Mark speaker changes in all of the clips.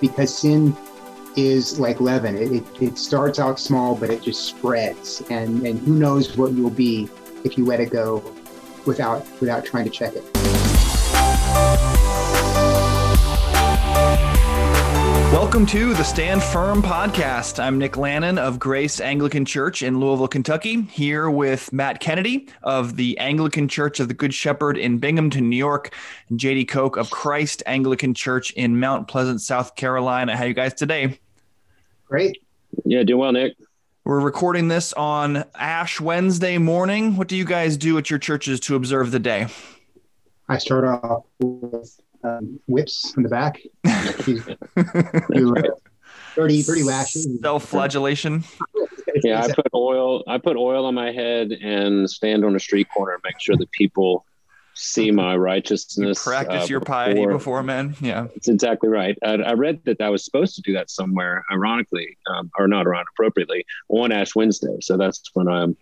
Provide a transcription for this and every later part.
Speaker 1: because sin is like leaven. It, it, it, starts out small, but it just spreads. And, and who knows what you'll be if you let it go without, without trying to check it.
Speaker 2: Welcome to the Stand Firm podcast. I'm Nick Lannon of Grace Anglican Church in Louisville, Kentucky, here with Matt Kennedy of the Anglican Church of the Good Shepherd in Binghamton, New York, and JD Koch of Christ Anglican Church in Mount Pleasant, South Carolina. How you guys today?
Speaker 1: Great.
Speaker 3: Yeah, doing well, Nick.
Speaker 2: We're recording this on Ash Wednesday morning. What do you guys do at your churches to observe the day?
Speaker 1: I start off with um, whips in the back. Thirty, thirty lashes.
Speaker 2: Self-flagellation.
Speaker 3: yeah, I put oil. I put oil on my head and stand on a street corner and make sure that people see my righteousness.
Speaker 2: You practice uh, your before. piety before men. Yeah,
Speaker 3: it's exactly right. I, I, read that I was supposed to do that somewhere, ironically, um, or not around appropriately, on Ash Wednesday. So that's when I'm.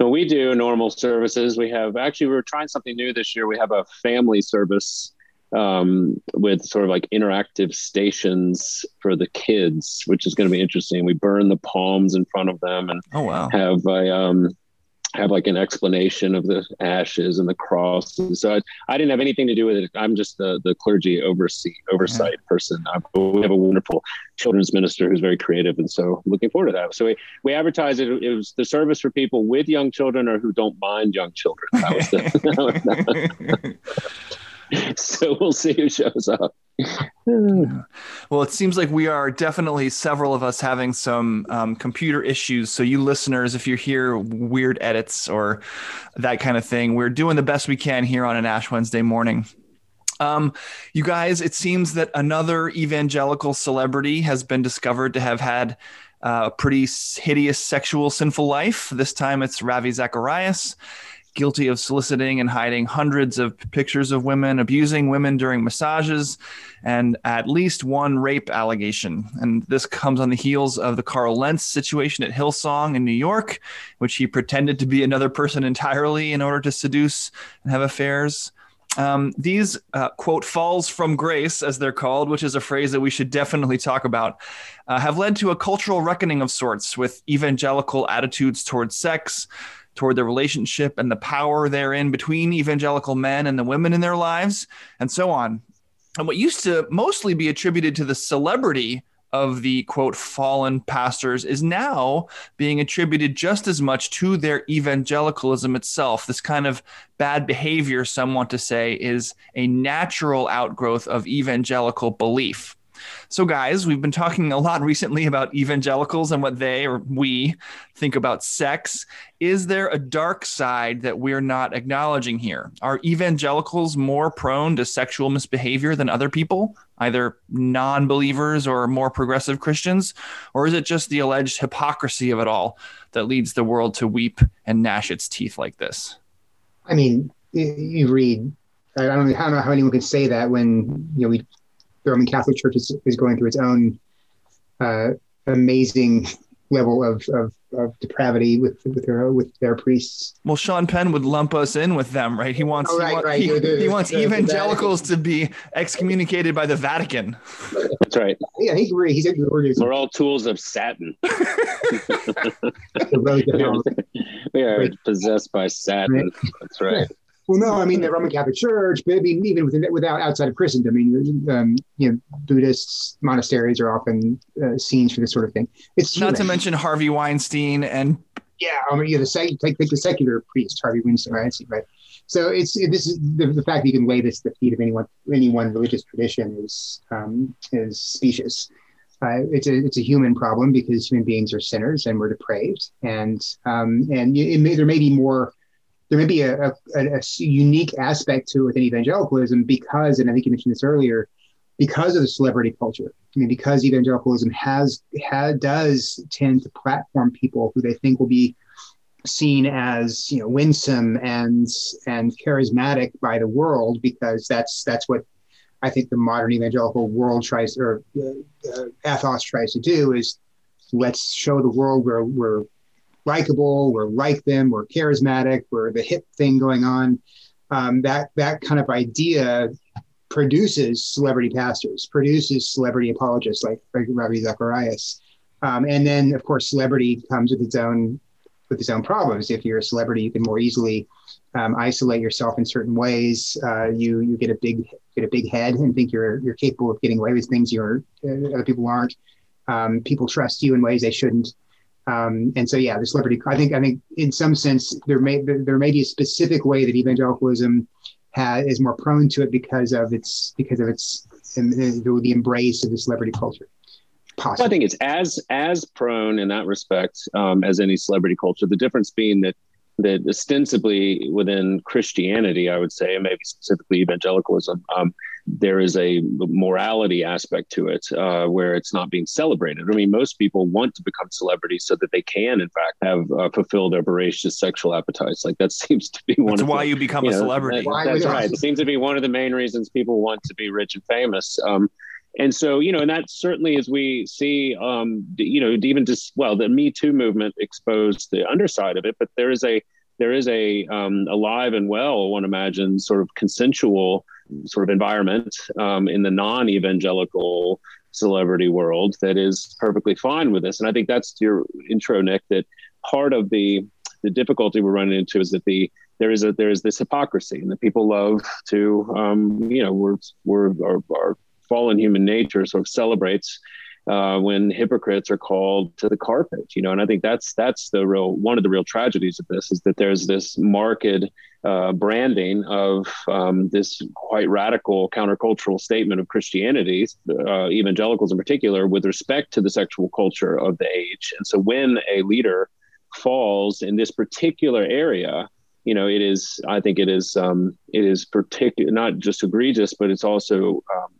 Speaker 3: So we do normal services. We have actually we are trying something new this year. We have a family service um, with sort of like interactive stations for the kids, which is going to be interesting. We burn the palms in front of them and
Speaker 2: oh wow,
Speaker 3: have a um, have like an explanation of the ashes and the cross. And so I, I didn't have anything to do with it. I'm just the the clergy oversee oversight yeah. person. I, we have a wonderful children's minister who's very creative, and so looking forward to that. So we we advertised it. It was the service for people with young children or who don't mind young children. That was the, so we'll see who shows up.
Speaker 2: well, it seems like we are definitely several of us having some um, computer issues. So, you listeners, if you hear weird edits or that kind of thing, we're doing the best we can here on an Ash Wednesday morning. Um, you guys, it seems that another evangelical celebrity has been discovered to have had uh, a pretty hideous sexual sinful life. This time it's Ravi Zacharias guilty of soliciting and hiding hundreds of pictures of women, abusing women during massages, and at least one rape allegation. And this comes on the heels of the Carl Lentz situation at Hillsong in New York, which he pretended to be another person entirely in order to seduce and have affairs. Um, these uh, quote falls from grace, as they're called, which is a phrase that we should definitely talk about, uh, have led to a cultural reckoning of sorts with evangelical attitudes towards sex, toward the relationship and the power therein between evangelical men and the women in their lives, and so on. And what used to mostly be attributed to the celebrity of the quote fallen pastors is now being attributed just as much to their evangelicalism itself. This kind of bad behavior, some want to say, is a natural outgrowth of evangelical belief. So, guys, we've been talking a lot recently about evangelicals and what they or we think about sex. Is there a dark side that we're not acknowledging here? Are evangelicals more prone to sexual misbehavior than other people, either non believers or more progressive Christians? Or is it just the alleged hypocrisy of it all that leads the world to weep and gnash its teeth like this?
Speaker 1: I mean, you read I don't know, I don't know how anyone can say that when you know we the Roman Catholic Church is, is going through its own uh, amazing level of, of, of, depravity with with their with their priests.
Speaker 2: Well, Sean Penn would lump us in with them, right? He wants oh, right, he, right. he, the, he, wants the, evangelicals to be excommunicated by the Vatican.
Speaker 3: That's right.
Speaker 1: Yeah, he, he's
Speaker 3: we're all tools of Satan. we are possessed by Satan. That's right.
Speaker 1: Well, no, I mean the Roman Catholic Church, but I mean even within, without outside of Christendom, I mean, um, you know, Buddhist monasteries are often uh, scenes for this sort of thing.
Speaker 2: It's not to mention Harvey Weinstein and
Speaker 1: yeah, I mean, yeah, the sec- like, like the secular priest Harvey Weinstein, right? right. So it's it, this is the, the fact that you can lay this at the feet of anyone any one religious tradition is um, is specious. Uh, it's a it's a human problem because human beings are sinners and we're depraved, and um, and it may, there may be more there may be a, a, a, unique aspect to it within evangelicalism because, and I think you mentioned this earlier, because of the celebrity culture. I mean, because evangelicalism has, has does tend to platform people who they think will be seen as you know winsome and and charismatic by the world because that's that's what I think the modern evangelical world tries or uh, uh, ethos tries to do is let's show the world where we're likable, we're like them, we're charismatic, we're the hip thing going on. Um, that that kind of idea produces celebrity pastors, produces celebrity apologists like Ravi Zacharias. Um, and then, of course, celebrity comes with its own with its own problems. If you're a celebrity, you can more easily um, isolate yourself in certain ways. Uh, you you get a big get a big head and think you're you're capable of getting away with things you're uh, other people aren't. Um, people trust you in ways they shouldn't. Um, and so, yeah, the celebrity. I think I think in some sense there may there may be a specific way that evangelicalism is more prone to it because of its because of its the, the embrace of the celebrity culture.
Speaker 3: Possibly. I think it's as as prone in that respect um, as any celebrity culture. The difference being that that ostensibly within Christianity, I would say, and maybe specifically evangelicalism, um, there is a morality aspect to it uh, where it's not being celebrated. I mean, most people want to become celebrities so that they can, in fact, have uh, fulfilled their voracious sexual appetites. Like that seems to be one.
Speaker 2: That's
Speaker 3: of
Speaker 2: why
Speaker 3: the,
Speaker 2: you become
Speaker 3: you
Speaker 2: a celebrity.
Speaker 3: That, that's right. It seems to be one of the main reasons people want to be rich and famous. Um, and so you know and that certainly as we see um you know even just well the me too movement exposed the underside of it but there is a there is a um, alive and well one imagines sort of consensual sort of environment um, in the non-evangelical celebrity world that is perfectly fine with this. And i think that's your intro nick that part of the the difficulty we're running into is that the there is a there is this hypocrisy and that people love to um, you know we're we're our, our fallen human nature sort of celebrates uh, when hypocrites are called to the carpet, you know, and I think that's that's the real one of the real tragedies of this is that there's this marked uh, branding of um, this quite radical countercultural statement of Christianity, uh, evangelicals in particular, with respect to the sexual culture of the age. And so when a leader falls in this particular area, you know, it is. I think it is. Um, it is particular, not just egregious, but it's also um,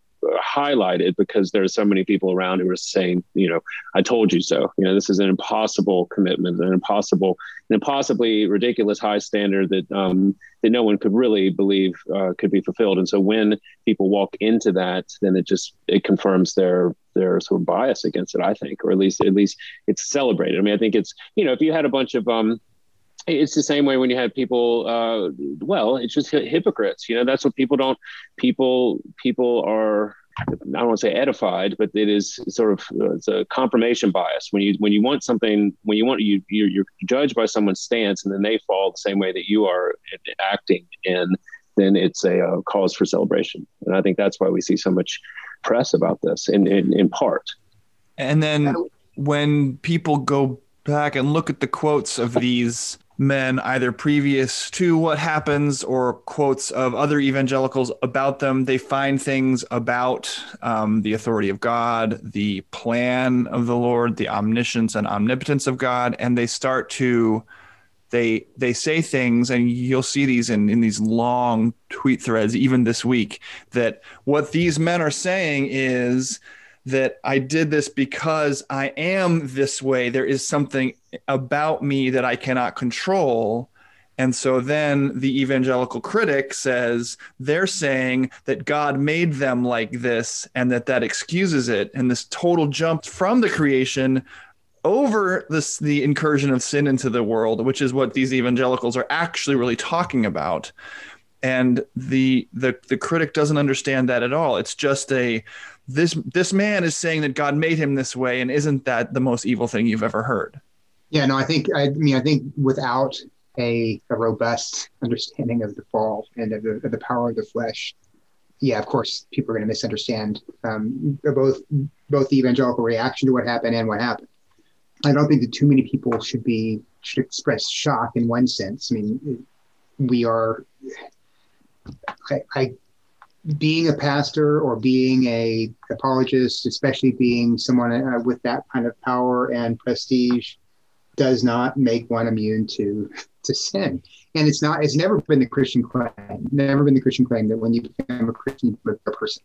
Speaker 3: highlighted because there are so many people around who are saying, you know, I told you so. You know, this is an impossible commitment, an impossible, an impossibly ridiculous high standard that um, that no one could really believe uh, could be fulfilled. And so when people walk into that, then it just it confirms their their sort of bias against it. I think, or at least at least it's celebrated. I mean, I think it's you know, if you had a bunch of um, it's the same way when you have people uh, well it's just hypocrites you know that's what people don't people people are I don't want to say edified, but it is sort of uh, it's a confirmation bias. When you when you want something, when you want you you're, you're judged by someone's stance, and then they fall the same way that you are acting in, then it's a, a cause for celebration. And I think that's why we see so much press about this, in in, in part.
Speaker 2: And then when people go back and look at the quotes of these men either previous to what happens or quotes of other evangelicals about them they find things about um, the authority of god the plan of the lord the omniscience and omnipotence of god and they start to they they say things and you'll see these in, in these long tweet threads even this week that what these men are saying is that I did this because I am this way. There is something about me that I cannot control. And so then the evangelical critic says they're saying that God made them like this and that that excuses it. And this total jump from the creation over this, the incursion of sin into the world, which is what these evangelicals are actually really talking about. And the, the, the critic doesn't understand that at all. It's just a, this this man is saying that God made him this way, and isn't that the most evil thing you've ever heard?
Speaker 1: Yeah, no, I think I mean I think without a, a robust understanding of the fall and of the, of the power of the flesh, yeah, of course, people are going to misunderstand um, both both the evangelical reaction to what happened and what happened. I don't think that too many people should be should express shock in one sense. I mean, we are. I, I being a pastor or being a apologist, especially being someone uh, with that kind of power and prestige, does not make one immune to to sin. And it's not. It's never been the Christian claim. Never been the Christian claim that when you become a Christian, you're a person.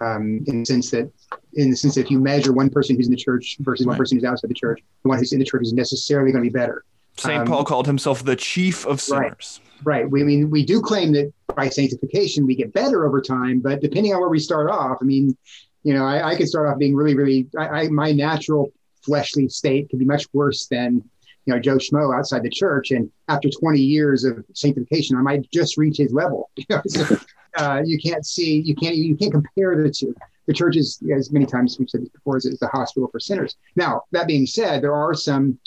Speaker 1: Um, in the sense that, in the sense that if you measure one person who's in the church versus right. one person who's outside the church, the one who's in the church is necessarily going to be better.
Speaker 2: St. Um, Paul called himself the chief of sinners.
Speaker 1: Right. right. We I mean we do claim that by sanctification we get better over time, but depending on where we start off, I mean, you know, I, I could start off being really, really I, I, my natural fleshly state could be much worse than you know Joe Schmo outside the church, and after 20 years of sanctification, I might just reach his level. You so, uh, you can't see, you can't, you can't compare the two. The church is, as many times we've said this before, is, is a hospital for sinners. Now, that being said, there are some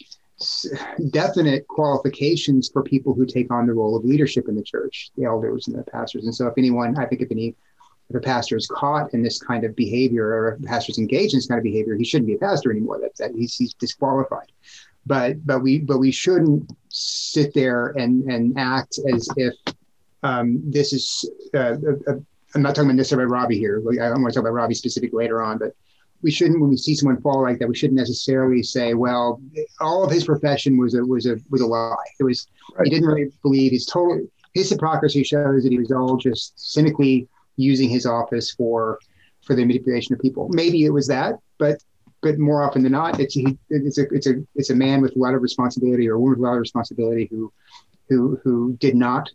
Speaker 1: definite qualifications for people who take on the role of leadership in the church, the elders and the pastors. And so, if anyone, I think, if any, if a pastor is caught in this kind of behavior or a pastor is engaged in this kind of behavior, he shouldn't be a pastor anymore. That, that he's, he's disqualified. But but we but we shouldn't sit there and and act as if um, this is. Uh, a, a, I'm not talking about necessarily Ravi here. I want to talk about Ravi specific later on, but we shouldn't when we see someone fall like that we shouldn't necessarily say well all of his profession was a was a was a lie it was right. he didn't really believe his total his hypocrisy shows that he was all just cynically using his office for for the manipulation of people maybe it was that but but more often than not it's he, it's a it's a it's a man with a lot of responsibility or a woman with a lot of responsibility who who who did not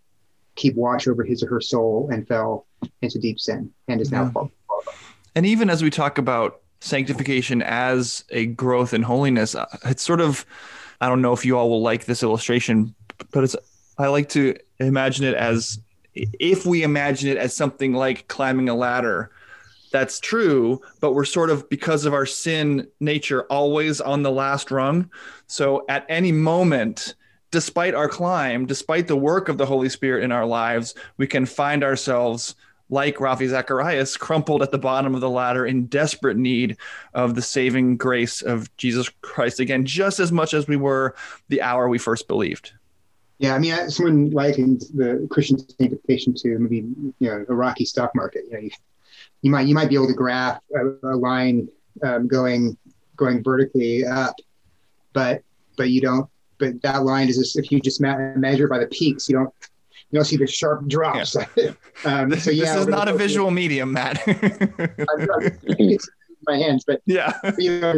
Speaker 1: keep watch over his or her soul and fell into deep sin and is now mm-hmm. yeah.
Speaker 2: and even as we talk about sanctification as a growth in holiness. Uh, it's sort of, I don't know if you all will like this illustration, but it's, I like to imagine it as if we imagine it as something like climbing a ladder. That's true, but we're sort of, because of our sin nature, always on the last rung. So at any moment, despite our climb, despite the work of the Holy Spirit in our lives, we can find ourselves like Ravi Zacharias, crumpled at the bottom of the ladder in desperate need of the saving grace of Jesus Christ again, just as much as we were the hour we first believed.
Speaker 1: Yeah, I mean, someone likened the Christian sanctification to maybe you know a rocky stock market. You know, you, you might you might be able to graph a, a line um, going going vertically up, but but you don't. But that line is just, if you just ma- measure by the peaks, you don't you don't see the sharp drops. Yeah.
Speaker 2: um, this, so yeah, this is not a visual medium, Matt.
Speaker 1: my hands, but
Speaker 2: yeah, you, know,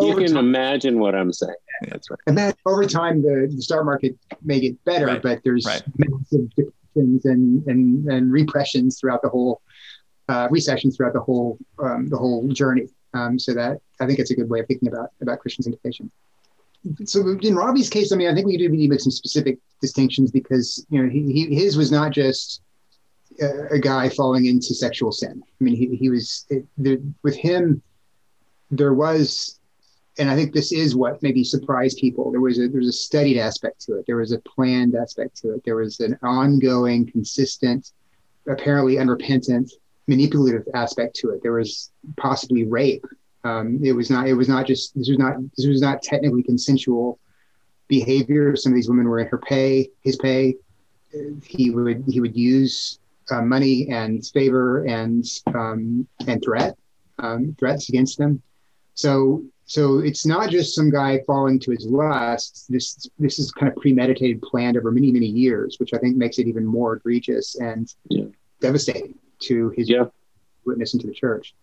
Speaker 3: you can time, imagine what I'm saying.
Speaker 2: Yeah, that's right.
Speaker 1: And that over time, the, the stock market may get better, right. but there's right. massive depressions and, and and repressions throughout the whole uh, recessions throughout the whole um, the whole journey. Um, so that I think it's a good way of thinking about about Christian sanctification so in Ravi's case, I mean, I think we do need to make some specific distinctions because you know he, he his was not just a, a, guy falling into sexual sin. I mean, he he was it, with him. There was, and I think this is what maybe surprised people. There was a there was a studied aspect to it. There was a planned aspect to it. There was an ongoing, consistent, apparently unrepentant, manipulative aspect to it. There was possibly rape um, it was not. It was not just. This was not. This was not technically consensual behavior. Some of these women were in her pay, his pay. He would. He would use uh, money and favor and um, and threat um, threats against them. So so it's not just some guy falling to his lust. This this is kind of premeditated, planned over many many years, which I think makes it even more egregious and yeah. devastating to his yeah. witness into the church.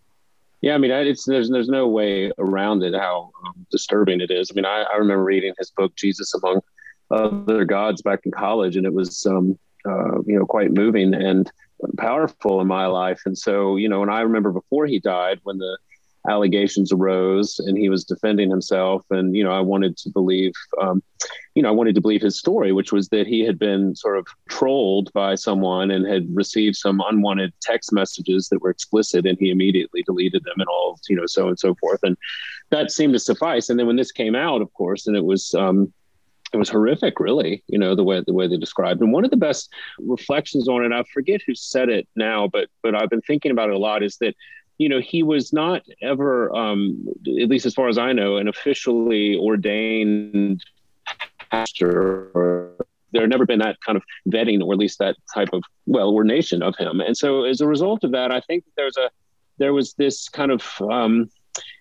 Speaker 3: Yeah, I mean, it's there's there's no way around it how um, disturbing it is. I mean, I, I remember reading his book Jesus Among Other Gods back in college, and it was um, uh, you know quite moving and powerful in my life. And so, you know, and I remember before he died, when the allegations arose and he was defending himself. And you know i wanted to believe um, you know i wanted to believe his story which was that he had been sort of trolled by someone and had received some unwanted text messages that were explicit and he immediately deleted them and all you know so and so forth. And that seemed to suffice. And then when this came out of course and it was um, it was horrific really you know the way the way they described. And one of the best reflections on it i forget who said it now but but i've been thinking about it a lot is that you know, he was not ever, um, at least as far as I know, an officially ordained pastor there had never been that kind of vetting or at least that type of well ordination of him. And so as a result of that i think there's a there was this kind of um,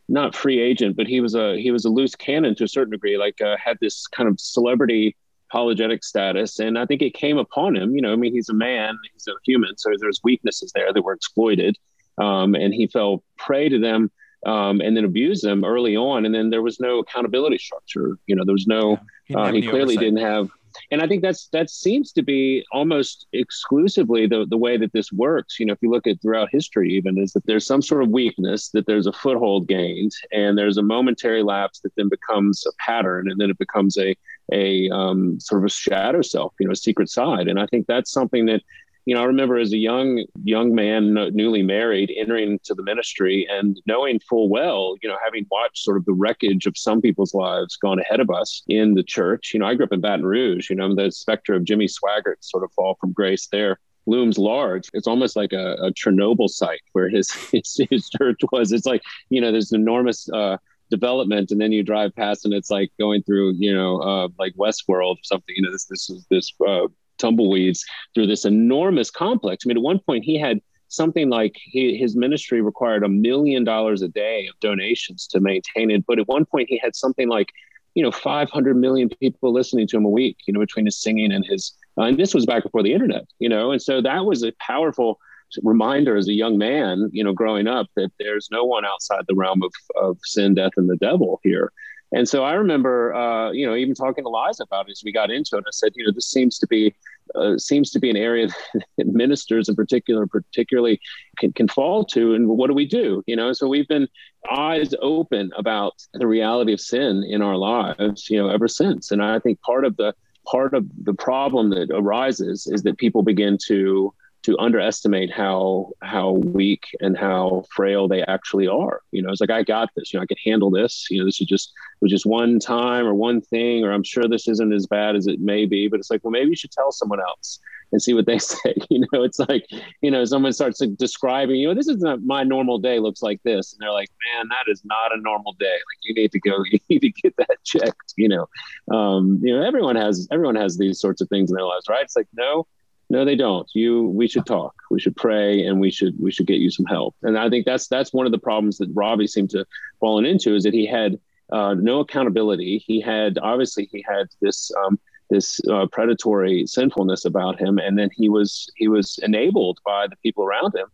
Speaker 3: not free agent but he was a he was a loose cannon to a certain degree like uh, had this kind of celebrity apologetic status. And i think it came upon him you know i mean he's a man he's a human so there's weaknesses there that were exploited um, and he fell prey to them um, and then abused them early on. And then there was no accountability structure. You know, there was no. Yeah, he, uh, he clearly oversight. didn't have. And I think that's that seems to be almost exclusively the the way that this works. You know, if you look at throughout history, even is that there's some sort of weakness, that there's a foothold gained, and there's a momentary lapse that then becomes a pattern, and then it becomes a a um, sort of a shadow self, you know, a secret side. And I think that's something that you know, I remember as a young young man, newly married, entering into the ministry and knowing full well, you know, having watched sort of the wreckage of some people's lives gone ahead of us in the church. You know, I grew up in Baton Rouge. You know, the specter of Jimmy Swaggart sort of fall from grace there looms large. It's almost like a, a Chernobyl site where his, his, his church was. It's like you know, there's an enormous. Uh, development and then you drive past and it's like going through you know uh, like westworld or something you know this this this uh, tumbleweeds through this enormous complex. I mean, at one point he had something like he, his ministry required a million dollars a day of donations to maintain it. But at one point he had something like, you know, 500 million people listening to him a week, you know, between his singing and his, uh, and this was back before the internet, you know, and so that was a powerful reminder as a young man, you know, growing up that there's no one outside the realm of, of sin, death, and the devil here. And so I remember, uh, you know, even talking to Liza about it as we got into it. I said, you know, this seems to be uh, seems to be an area that ministers in particular, particularly, can, can fall to. And what do we do? You know, so we've been eyes open about the reality of sin in our lives, you know, ever since. And I think part of the part of the problem that arises is that people begin to to underestimate how how weak and how frail they actually are. You know, it's like I got this. You know, I can handle this. You know, this is just it was just one time or one thing, or I'm sure this isn't as bad as it may be. But it's like, well, maybe you should tell someone else and see what they say. You know, it's like you know, someone starts describing. You know, this is not my normal day. Looks like this, and they're like, man, that is not a normal day. Like you need to go. You need to get that checked. You know, um, you know, everyone has everyone has these sorts of things in their lives, right? It's like no no they don't. You we should talk. We should pray and we should we should get you some help. And i think that's that's one of the problems that Ravi seemed to fallen into is that he had uh, no accountability. He had obviously he had this um, this uh, predatory sinfulness about him and then he was he was enabled by the people around him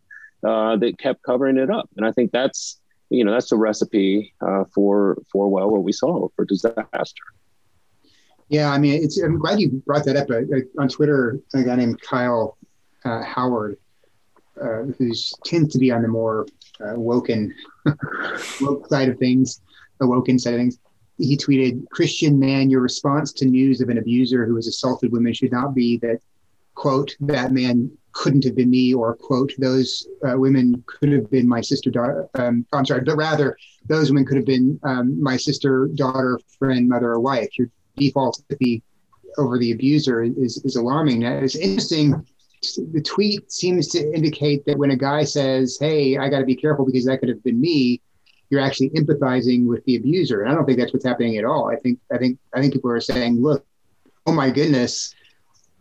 Speaker 3: uh, that kept covering it up. And i think that's you know that's a recipe uh, for for well what we saw for disaster
Speaker 1: yeah, I mean, it's. I'm glad you brought that up. Uh, on Twitter, a guy named Kyle uh, Howard, uh, who tends to be on the more uh, woken, woke side of things, the woken side of things. He tweeted, "Christian man, your response to news of an abuser who has assaulted women should not be that, quote, that man couldn't have been me, or quote, those uh, women could have been my sister, daughter. Um, I'm sorry, but rather those women could have been um, my sister, daughter, friend, mother, or wife. Default the over the abuser is, is alarming. Now, it's interesting. The tweet seems to indicate that when a guy says, Hey, I got to be careful because that could have been me, you're actually empathizing with the abuser. And I don't think that's what's happening at all. I think, I think, I think people are saying, Look, oh my goodness,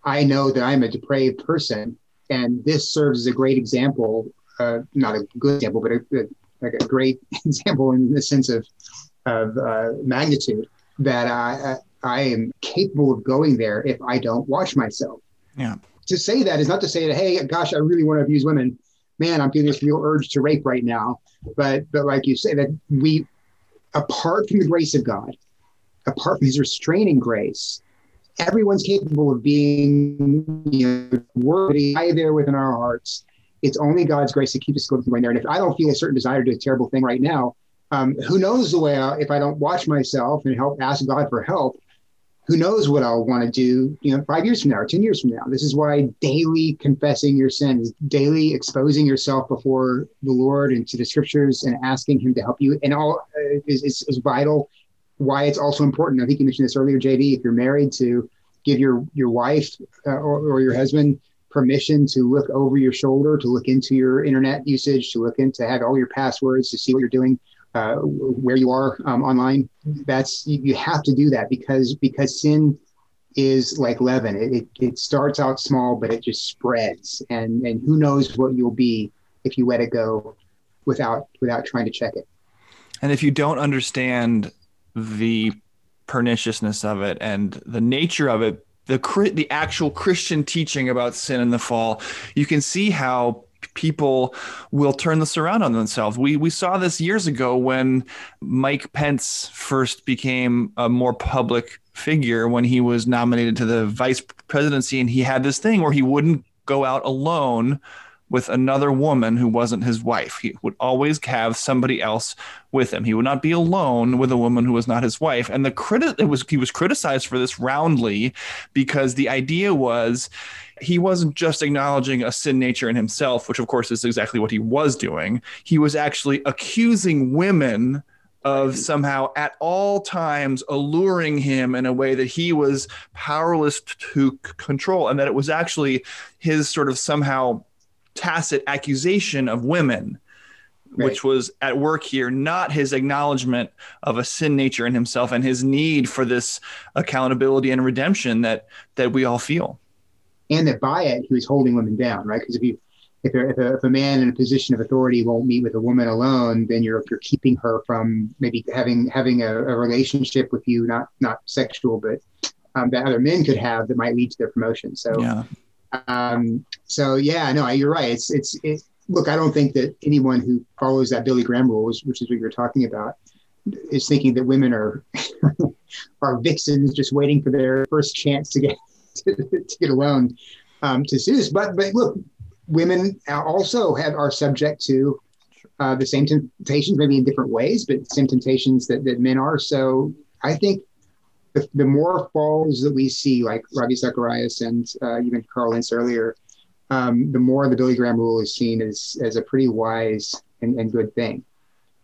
Speaker 1: I know that I'm a depraved person. And this serves as a great example, uh, not a good example, but a, a, like a great example in the sense of, of uh, magnitude that I, I am capable of going there if I don't watch myself.
Speaker 2: Yeah.
Speaker 1: To say that is not to say that, hey, gosh, I really want to abuse women. Man, I'm feeling this real urge to rape right now. But but like you say, that we apart from the grace of God, apart from his restraining grace, everyone's capable of being you know worthy there within our hearts. It's only God's grace to keep us going there. And if I don't feel a certain desire to do a terrible thing right now, um, who knows the way I, if I don't watch myself and help ask God for help, who knows what I'll want to do, you know, five years from now or 10 years from now. This is why daily confessing your sins, daily exposing yourself before the Lord and to the scriptures and asking Him to help you and all uh, is, is, is, vital. Why it's also important. I think you mentioned this earlier, JD, if you're married to give your, your wife uh, or, or your husband permission to look over your shoulder, to look into your internet usage, to look into have all your passwords, to see what you're doing uh, where you are um, online. That's you, you, have to do that because because sin is like leaven. It, it, it starts out small, but it just spreads, and and who knows what you'll be if you let it go without without trying to check it.
Speaker 2: And if you don't understand the perniciousness of it and the nature of it the the actual Christian teaching about sin and the fall, you can see how people will turn this around on themselves. We we saw this years ago when Mike Pence first became a more public figure when he was nominated to the vice presidency and he had this thing where he wouldn't go out alone with another woman who wasn't his wife. He would always have somebody else with him. He would not be alone with a woman who was not his wife. And the credit it was he was criticized for this roundly because the idea was he wasn't just acknowledging a sin nature in himself, which of course is exactly what he was doing. He was actually accusing women of somehow at all times alluring him in a way that he was powerless to control and that it was actually his sort of somehow tacit accusation of women right. which was at work here not his acknowledgement of a sin nature in himself and his need for this accountability and redemption that that we all feel
Speaker 1: and that by it he was holding women down right because if you if a, if, a, if a man in a position of authority won't meet with a woman alone, then you're you're keeping her from maybe having having a, a relationship with you, not not sexual, but um, that other men could have that might lead to their promotion. So, yeah. Um, so yeah, no, you're right. It's it's it, look. I don't think that anyone who follows that Billy Graham rules, which is what you're talking about, is thinking that women are are vixens just waiting for their first chance to get to, to get alone um, to seduce. But but look, women also have are subject to uh, the same temptations, maybe in different ways, but same temptations that, that men are. So I think the, more falls that we see, like Ravi Zacharias and uh, even Carl Lentz earlier, um, the more the Billy Graham rule is seen as, as a pretty wise and, and good thing.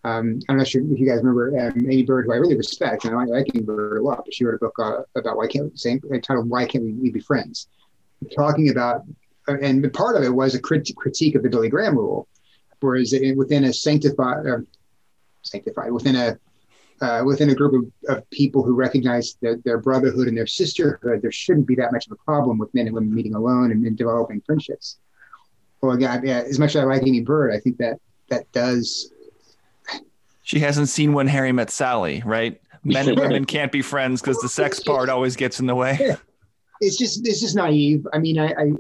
Speaker 1: Um, I'm not sure if you guys remember um, Aimee Byrd, who I really respect, and I like Aimee Byrd a lot, but she wrote a book uh, about why can't same titled "Why Can't We, we Be Friends," talking about and part of it was a crit- critique of the Billy Graham rule, whereas within a sanctified, uh, sanctified within a uh, within a group of, of people who recognize their, their brotherhood and their sisterhood, there shouldn't be that much of a problem with men and women meeting alone and, and developing friendships. Well, again, yeah, as much as I like Aimee Byrd, I think that that does.
Speaker 2: She hasn't seen when Harry met Sally, right? Men and women can't be friends because the sex part always gets in the way. Yeah.
Speaker 1: It's just it's just naive. I mean, I, I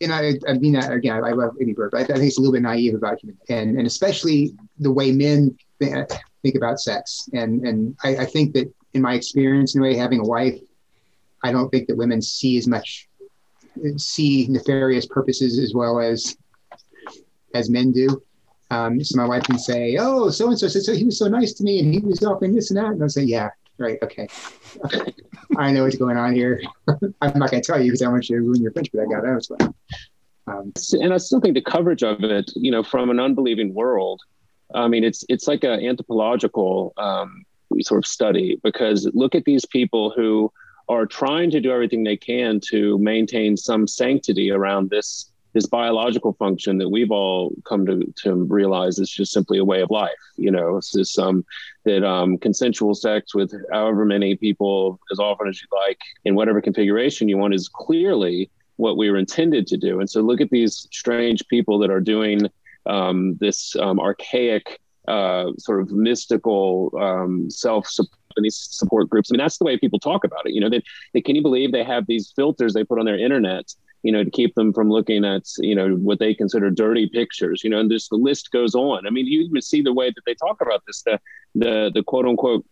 Speaker 1: and I, I mean, that again, I love Aimee Byrd, but I, think it's a little bit naive about human, and and especially the way men think about sex. And and I, I think that in my experience, in a way, having a wife, I don't think that women see as much see nefarious purposes as well as as men do. Um, so my wife can say, "Oh, so and so said so he was so nice to me, and he was offering this and that," and I'll say, "Yeah, right, okay." I know what's going on here. I'm not going to tell you because I want you to ruin your friendship guy. That was fun.
Speaker 3: Um, and I still think the coverage of it, you know, from an unbelieving world, I mean, it's it's like an anthropological um, sort of study because look at these people who are trying to do everything they can to maintain some sanctity around this this biological function that we've all come to, to realize is just simply a way of life. You know, it's just um, that um, consensual sex with however many people, as often as you like, in whatever configuration you want, is clearly what we were intended to do. And so, look at these strange people that are doing um, this um, archaic, uh, sort of mystical um, self these support groups. I mean, that's the way people talk about it. You know, they, they can you believe they have these filters they put on their internet you know, to keep them from looking at, you know, what they consider dirty pictures, you know, and just the list goes on. I mean, you even see the way that they talk about this, the the the quote unquote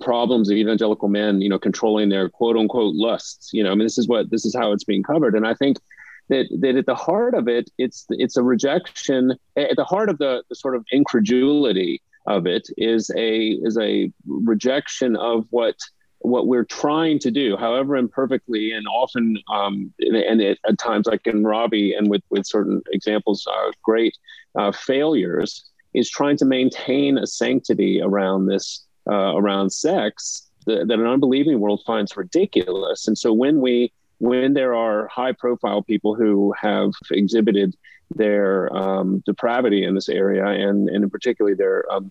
Speaker 3: problems of evangelical men, you know, controlling their quote unquote lusts. You know, I mean, this is what this is how it's being covered. And I think that that at the heart of it, it's it's a rejection. At the heart of the, the sort of incredulity of it is a is a rejection of what what we're trying to do, however imperfectly, and often, um, and it, at times, like in Ravi, and with with certain examples, uh, great uh, failures, is trying to maintain a sanctity around this, uh, around sex that, that an unbelieving world finds ridiculous. And so when we when there are high profile people who have exhibited their um, depravity in this area and, and particularly their um,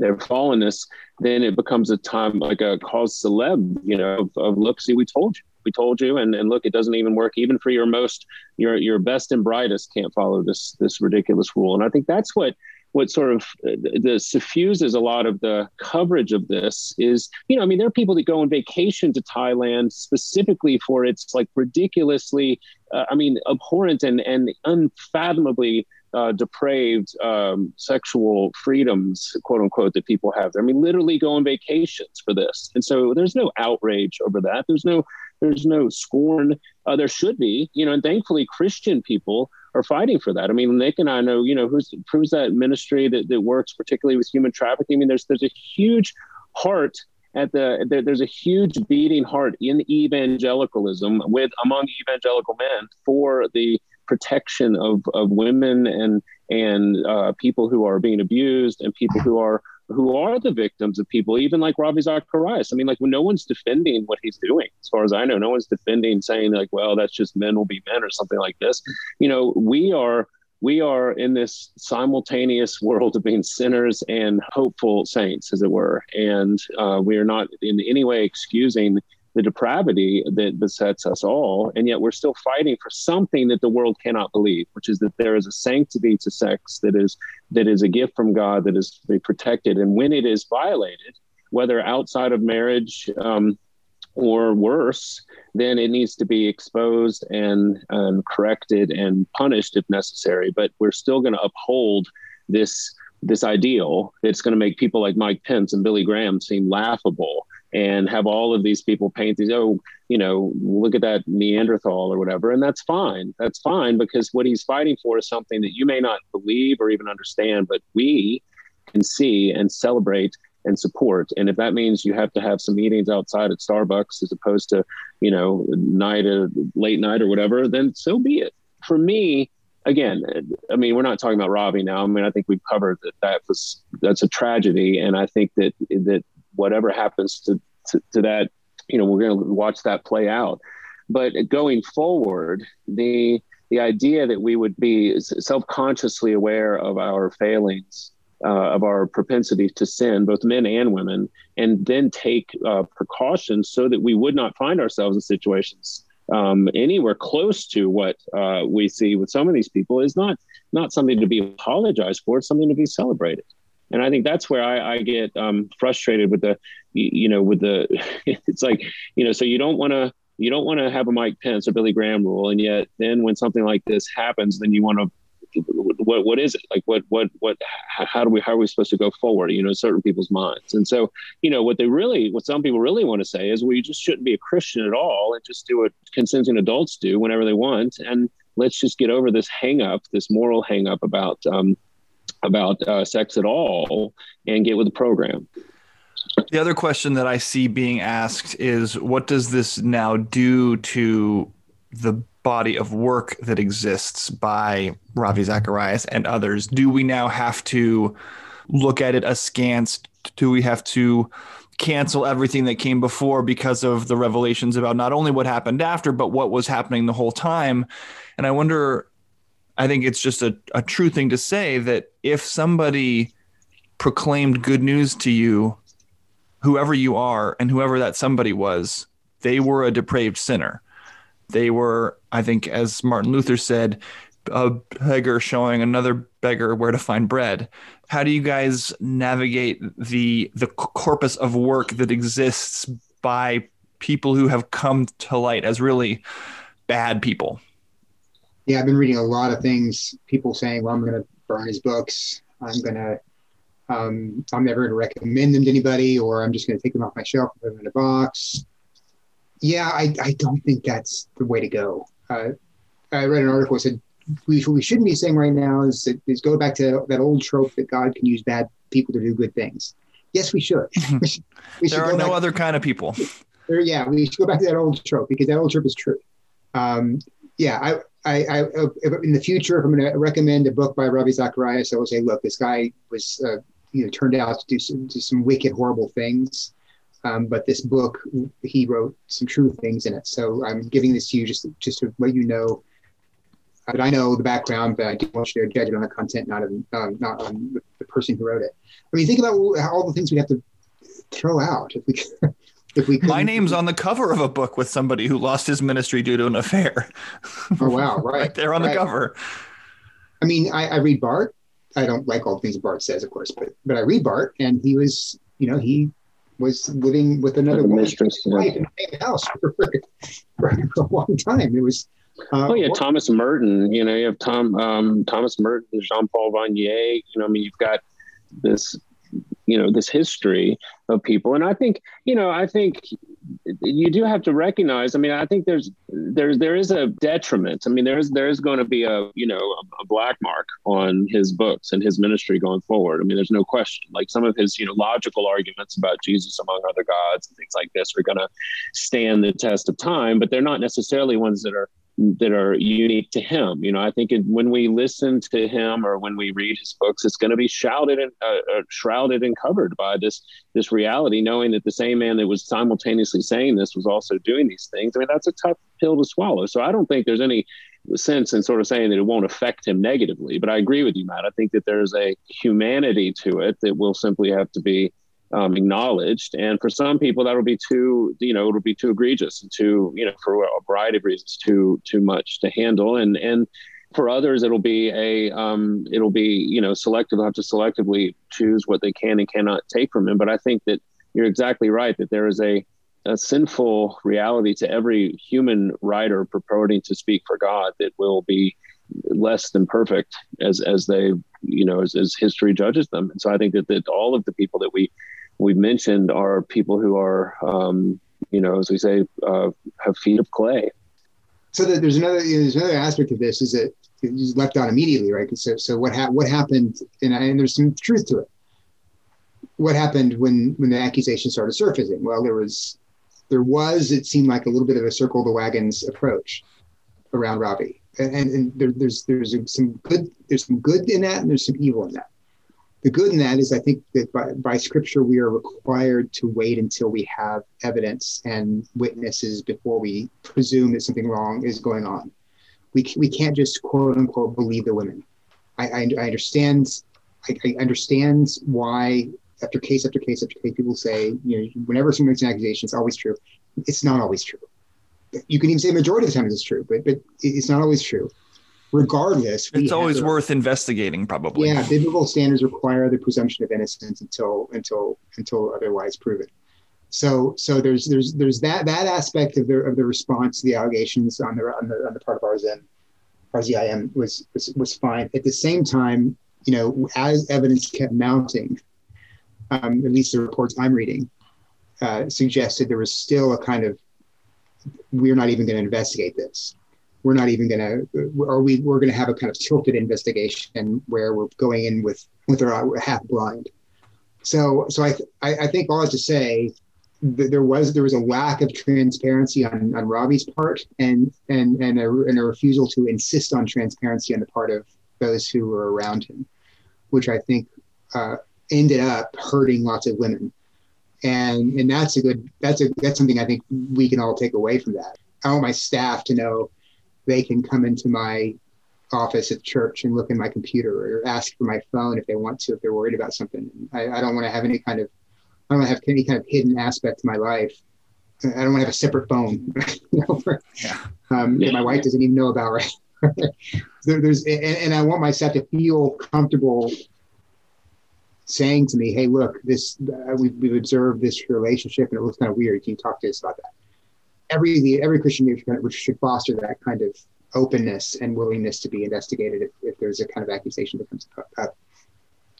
Speaker 3: their fallenness, then it becomes a time like a cause celeb, you know, of, of, look, see, we told you, we told you, and, and look, it doesn't even work. Even for your most, your your best and brightest can't follow this this ridiculous rule. And I think that's what what sort of uh, the suffuses a lot of the coverage of this is, you know, I mean, there are people that go on vacation to Thailand specifically for its like ridiculously, uh, I mean, abhorrent and and unfathomably uh, depraved um, sexual freedoms, quote unquote, that people have. I mean, literally go on vacations for this, and so there's no outrage over that. There's no there's no scorn. Uh, there should be, you know, and thankfully Christian people are fighting for that. I mean, Nick and I know, you know, who's who's that ministry that, that works particularly with human trafficking. I mean, there's there's a huge heart at the there, there's a huge beating heart in evangelicalism with among evangelical men for the protection of, of women and and uh, people who are being abused and people who are who are the victims of people, even like Ravi Zacharias. I mean, like no one's defending what he's doing, as far as I know, no one's defending saying like, well, that's just men will be men or something like this. You know, we are we are in this simultaneous world of being sinners and hopeful saints, as it were, and uh, we are not in any way excusing the depravity that besets us all. And yet we're still fighting for something that the world cannot believe, which is that there is a sanctity to sex that is that is a gift from God that is to be protected. And when it is violated, whether outside of marriage um, or worse, then it needs to be exposed and, and corrected and punished if necessary. But we're still going to uphold this this ideal. It's going to make people like Mike Pence and Billy Graham seem laughable and have all of these people paint these oh you know look at that neanderthal or whatever and that's fine. That's fine because what he's fighting for is something that you may not believe or even understand but we can see and celebrate and support. And if that means you have to have some meetings outside at starbucks as opposed to you know night or late night or whatever then so be it. For me again, I mean, we're not talking about Ravi now. I mean, I think we've covered that that was that's a tragedy, and I think that that whatever happens to, to, to that, you know, we're going to watch that play out. But going forward, the the idea that we would be self-consciously aware of our failings, uh, of our propensity to sin, both men and women, and then take uh, precautions so that we would not find ourselves in situations um, anywhere close to what uh, we see with some of these people is not not something to be apologized for. It's something to be celebrated and I think that's where I, I get um, frustrated with the, you know, with the, it's like, you know, so you don't want to, you don't want to have a Mike Pence or Billy Graham rule, and yet then when something like this happens, then you want to, what what is it like? What what what? How do we how are we supposed to go forward? You know, certain people's minds, and so you know what they really, what some people really want to say is, well, you just shouldn't be a Christian at all, and just do what consenting adults do whenever they want, and let's just get over this hang up, this moral hang up about um, about uh, sex at all and get with the program.
Speaker 2: The other question that I see being asked is what does this now do to the body of work that exists by Ravi Zacharias and others? Do we now have to look at it askance? Do we have to cancel everything that came before because of the revelations about not only what happened after, but what was happening the whole time? And I wonder I think it's just a, a true thing to say that if somebody proclaimed good news to you, whoever you are and whoever that somebody was, they were a depraved sinner. They were, I think, as Martin Luther said, a beggar showing another beggar where to find bread. How do you guys navigate the the corpus of work that exists by people who have come to light as really bad people?
Speaker 1: Yeah, I've been reading a lot of things. People saying, "Well, I'm going to burn his books. I'm going to, um, I'm never going to recommend them to anybody, or I'm just going to take them off my shelf and put them in a box." Yeah, I, I don't think that's the way to go. Uh, I read an article that said we, what we shouldn't be saying right now is, is go back to that old trope that God can use bad people to do good things. Yes, we should. we
Speaker 2: should, there are no other kind of people.
Speaker 1: Yeah, we should go back to that old trope because that old trope is true. Um, yeah, I, I, I, in the future, if I'm going to recommend a book by Ravi Zacharias, I will say, look, this guy was, uh, you know, turned out to do some, some wicked, horrible things. Um, but this book, he wrote some true things in it. So I'm giving this to you just, just to let you know. But I know the background, but I do want you to judge it on the content, not on, um, not on the person who wrote it. I mean, think about all the things we have to throw out if we
Speaker 2: if we my name's on the cover of a book with somebody who lost his ministry due to an affair.
Speaker 1: Oh wow! Right, right
Speaker 2: there on
Speaker 1: right.
Speaker 2: the cover.
Speaker 1: I mean, I, I read Barth. I don't like all the things Barth says, of course, but but I read Barth, and he was, you know, he was living with another woman mistress, yeah. in the same house for, for, for, a long time. It was.
Speaker 3: Uh, oh yeah, Thomas Merton. You know, you have Tom um, Thomas Merton, Jean Paul Vanier. You know, I mean, you've got this you know this history of people and i think you know i think you do have to recognize. I mean, I think there's there's there is a detriment. I mean, there's there's going to be a you know a, a, black mark on his books and his ministry going forward. I mean, there's no question. Like some of his you know logical arguments about Jesus among other gods and things like this are going to stand the test of time, but they're not necessarily ones that are that are unique to him. You know, I think it, when we listen to him or when we read his books, it's going to be shrouded and uh, uh, shrouded and covered by this this reality, knowing that the same man that was simultaneously saying this was also doing these things. I mean, that's a tough pill to swallow. So I don't think there's any sense in sort of saying that it won't affect him negatively. But I agree with you, Matt. I think that there's a humanity to it that will simply have to be um, acknowledged. And for some people, that'll be too, you know, it'll be too egregious and too, you know, for a variety of reasons, too too much to handle. And and for others, it'll be a, um, it'll be, you know, selective. They'll have to selectively choose what they can and cannot take from him. But I think that you're exactly right that there is a a sinful reality to every human writer purporting to speak for God that will be less than perfect as as they you know as, as history judges them and so i think that, that all of the people that we we mentioned are people who are, um, you know, as we say, uh, have feet of clay.
Speaker 1: So there's another there's another aspect of this is that he's left out immediately, right? So so what ha- what happened, and, and there's some truth to it. What happened when when the accusations started surfacing? Well, there was there was it seemed like a little bit of a circle the wagons approach around Ravi, and, and there, there's there's some good there's some good in that, and there's some evil in that the good in that is I think that by, by scripture we are required to wait until we have evidence and witnesses before we presume that something wrong is going on. We, we can't just quote unquote believe the women. I, I, I understand I, I, understand why after case after case after case people say you know whenever someone makes an accusation it's always true. It's not always true. You can even say majority of the time it's true, but but it's not always true. Regardless
Speaker 2: it's always worth investigating probably.
Speaker 1: Yeah biblical standards require the presumption of innocence until until until otherwise proven. So so there's there's there's that that aspect of the of the response to the allegations on the on the, on the part of RZIM RZIM was, was was fine. At the same time you know as evidence kept mounting um, at least the reports I'm reading uh, suggested there was still a kind of we're not even going to investigate this we're not even going to, or we we're going to have a kind of tilted investigation where we're going in with with our half blind. So so I I, I think all I have to say there was there was a lack of transparency on, on Ravi's part and and and a, and a refusal to insist on transparency on the part of those who were around him, which I think uh, ended up hurting lots of women, and and that's a good that's a that's something I think we can all take away from that. I want my staff to know they can come into my office at church and look in my computer or ask for my phone if they want to if they're worried about something. I, I don't want to have any kind of I don't want to have any kind of hidden aspect to my life. I don't want to have a separate phone. you know, for, yeah. Um, yeah. that my wife doesn't even know about. Right. there, there's and, and I want myself to feel comfortable saying to me, "Hey, look, this uh, we've, we've observed this relationship, and it looks kind of weird. Can you talk to us about that?" every every Christian leadership should foster that kind of openness and willingness to be investigated if, if there's a kind of accusation that comes up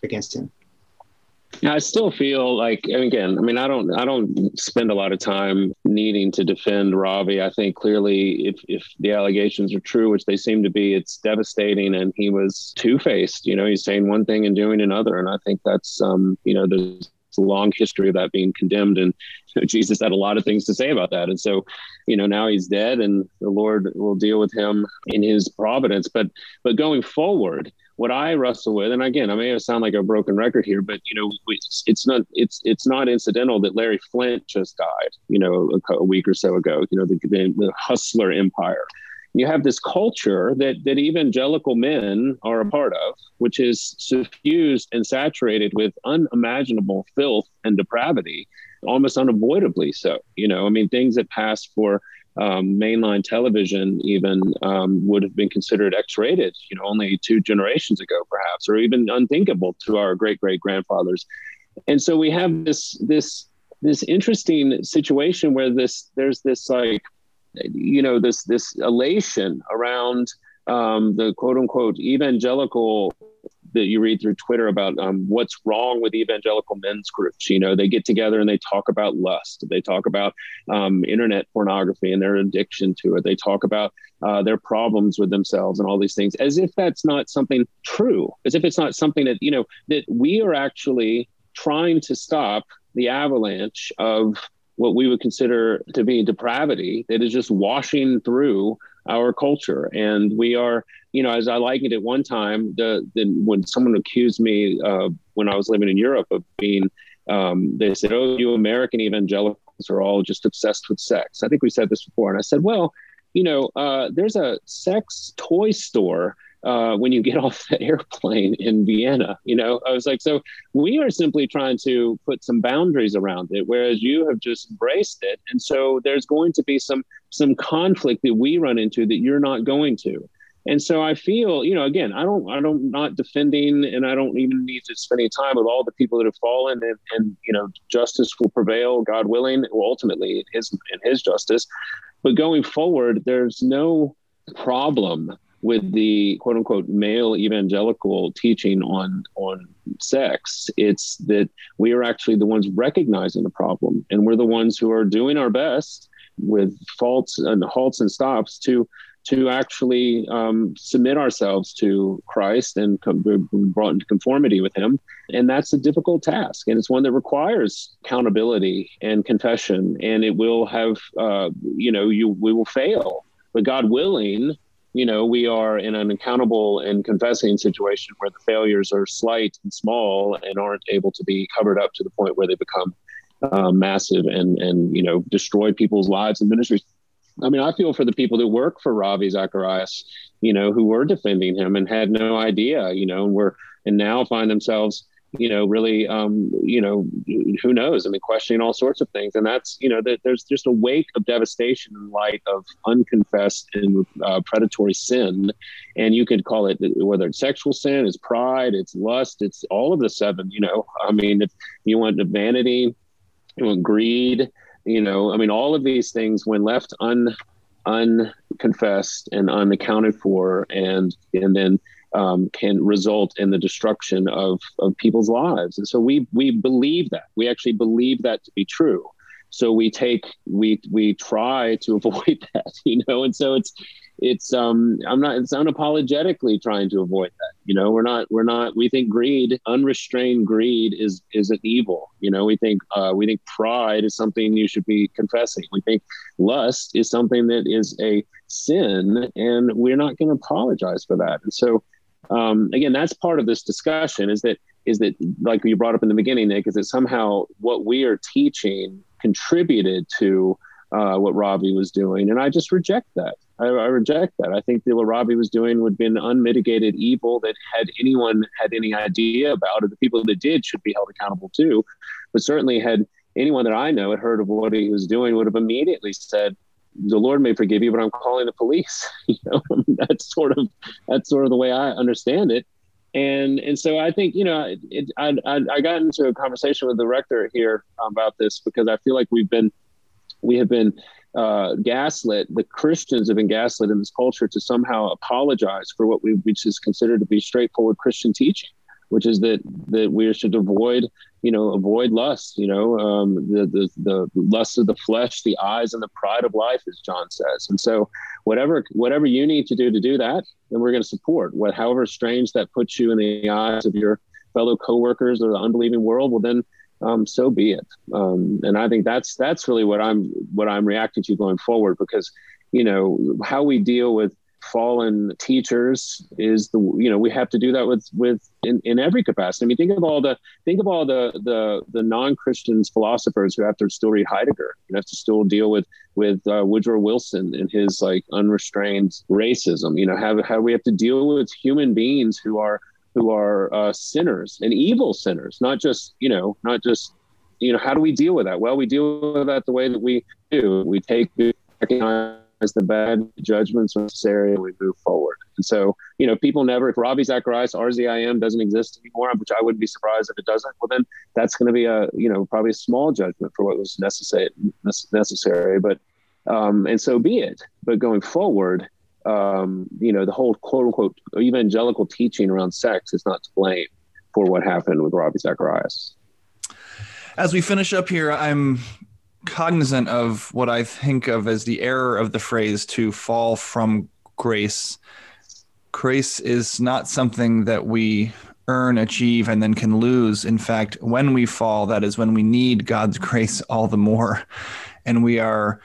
Speaker 1: against him.
Speaker 3: Yeah, I still feel like, and again, I mean, I don't, I don't spend a lot of time needing to defend Ravi. I think clearly, if if the allegations are true, which they seem to be, it's devastating, and he was two faced. You know, he's saying one thing and doing another, and I think that's, um, you know, there's a long history of that being condemned. And you know, Jesus had a lot of things to say about that. And so, you know, now he's dead and the Lord will deal with him in his providence. But but going forward, what I wrestle with, and again, I may sound like a broken record here, but you know, it's, it's not it's it's not incidental that Larry Flynt just died, you know, a, a week or so ago. You know, the, the, the hustler empire you have this culture that that evangelical men are a part of, which is suffused and saturated with unimaginable filth and depravity, almost unavoidably so. You know, I mean, things that pass for um, mainline television even um, would have been considered X-rated, you know, only two generations ago, perhaps, or even unthinkable to our great great grandfathers. And so we have this this this interesting situation where this there's this like you know this this elation around um, the quote unquote evangelical that you read through Twitter about um, what's wrong with evangelical men's groups. You know, they get together and they talk about lust. They talk about um, internet pornography and their addiction to it. They talk about uh, their problems with themselves and all these things, as if that's not something true, as if it's not something that you know that we are actually trying to stop the avalanche of what we would consider to be depravity that is just washing through our culture. And we are, you know, as I likened it one time, the, the when someone accused me uh, when I was living in Europe of being, um, they said, "Oh, you American evangelicals are all just obsessed with sex." I think we said this before, and I said, "Well, you know, uh, there's a sex toy store." uh, when you get off the airplane in Vienna. You know, I was like, so we are simply trying to put some boundaries around it, whereas you have just embraced it, and so there's going to be some some conflict that we run into that you're not going to. And so I feel, you know, again, I don't, I don't, not defending, and I don't even need to spend any time with all the people that have fallen, and, and you know, justice will prevail, God willing, ultimately in His in His justice. But going forward, there's no problem with the quote unquote male evangelical teaching on on sex it's that we are actually the ones recognizing the problem and we're the ones who are doing our best with faults and halts and stops to to actually um, submit ourselves to Christ and com- be brought into conformity with Him. And that's a difficult task. And it's one that requires accountability and confession. And it will have, uh, you know, you we will fail. But God willing, you know, we are in an accountable and confessing situation where the failures are slight and small and aren't able to be covered up to the point where they become uh, massive and and you know destroy people's lives and ministries. I mean, I feel for the people that work for Ravi Zacharias, you know, who were defending him and had no idea, you know, and were and now find themselves you know, really, um, you know, who knows? I mean, questioning all sorts of things, and that's, you know, that there's just a wake of devastation in light of unconfessed and uh, predatory sin, and you could call it whether it's sexual sin, it's pride, it's lust, it's all of the seven. You know, I mean, if you want vanity, you want greed, you know, I mean, all of these things when left un unconfessed and unaccounted for, and and then um, can result in the destruction of, of people's lives. And so we we believe that. We actually believe that to be true. So we take we we try to avoid that, you know. And so it's it's um I'm not it's unapologetically trying to avoid that. You know, we're not we're not we think greed, unrestrained greed is is an evil. You know, we think uh, we think pride is something you should be confessing. We think lust is something that is a sin, and we're not going to apologize for that. And so um, again, that's part of this discussion is that is that like you brought up in the beginning, Nick, is that somehow what we are teaching contributed to uh, what Ravi was doing, and I just reject that. I, I, reject that. I think that what Ravi was doing would be an unmitigated evil that had anyone had any idea about it, the people that did should be held accountable too. But certainly, had anyone that I know had heard of what he was doing, would have immediately said, the Lord may forgive you, but I'm calling the police. you know, that's sort of that's sort of the way I understand it. And and so I think you know it, I, I, I got into a conversation with the rector here about this because I feel like we've been we have been uh, gaslit. The Christians have been gaslit in this culture to somehow apologize for what we which is considered to be straightforward Christian teaching which is that that we should avoid you know avoid lust you know um, the, the the lust of the flesh the eyes and the pride of life as john says and so whatever whatever you need to do to do that then we're going to support what however strange that puts you in the eyes of your fellow coworkers or the unbelieving world well then um, so be it um, and i think that's that's really what i'm what i'm reacting to going forward because you know how we deal with fallen teachers is the you know we have to do that with with in, in every capacity. I mean, think of all the think of all the the the non Christians philosophers who have to still read Heidegger. You have to still deal with with uh, Woodrow Wilson and his like unrestrained racism. You know, have how we have to deal with human beings who are who are uh, sinners and evil sinners, not just you know not just you know how do we deal with that? Well, we deal with that the way that we do. We take recognize the bad judgments necessary and we move forward. And so, you know, people never, if Ravi Zacharias, RZIM doesn't exist anymore, which I wouldn't be surprised if it doesn't, well, then that's going to be a, you know, probably a small judgment for what was necessary. necessary. But, um, and so be it. But going forward, um, you know, the whole quote unquote evangelical teaching around sex is not to blame for what happened with Ravi Zacharias.
Speaker 2: As we finish up here, I'm cognizant of what I think of as the error of the phrase to fall from grace. Grace is not something that we earn, achieve, and then can lose. In fact, when we fall, that is when we need God's grace all the more. And we are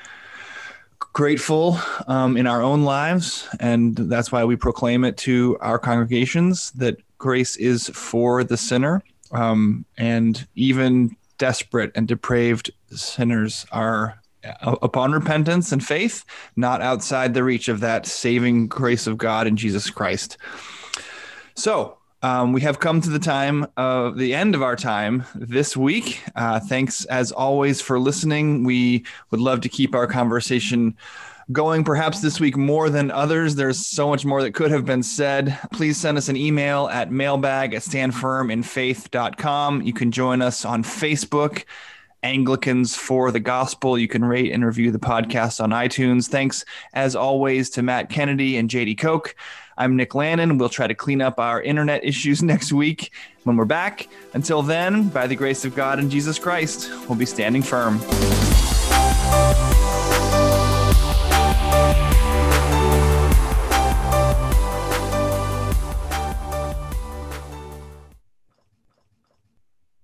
Speaker 2: grateful um, in our own lives. And that's why we proclaim it to our congregations that grace is for the sinner. Um, and even desperate and depraved sinners are uh, upon repentance and faith, not outside the reach of that saving grace of God in Jesus Christ. So, um, we have come to the time of the end of our time this week. Uh, thanks as always for listening. We would love to keep our conversation going perhaps this week more than others. There's so much more that could have been said. Please send us an email at mailbag at standfirminfaith.com. You can join us on Facebook. Anglicans for the Gospel. You can rate and review the podcast on iTunes. Thanks, as always, to Matt Kennedy and Jady Koch. I'm Nick Lannon. We'll try to clean up our internet issues next week when we're back. Until then, by the grace of God and Jesus Christ, we'll be standing firm.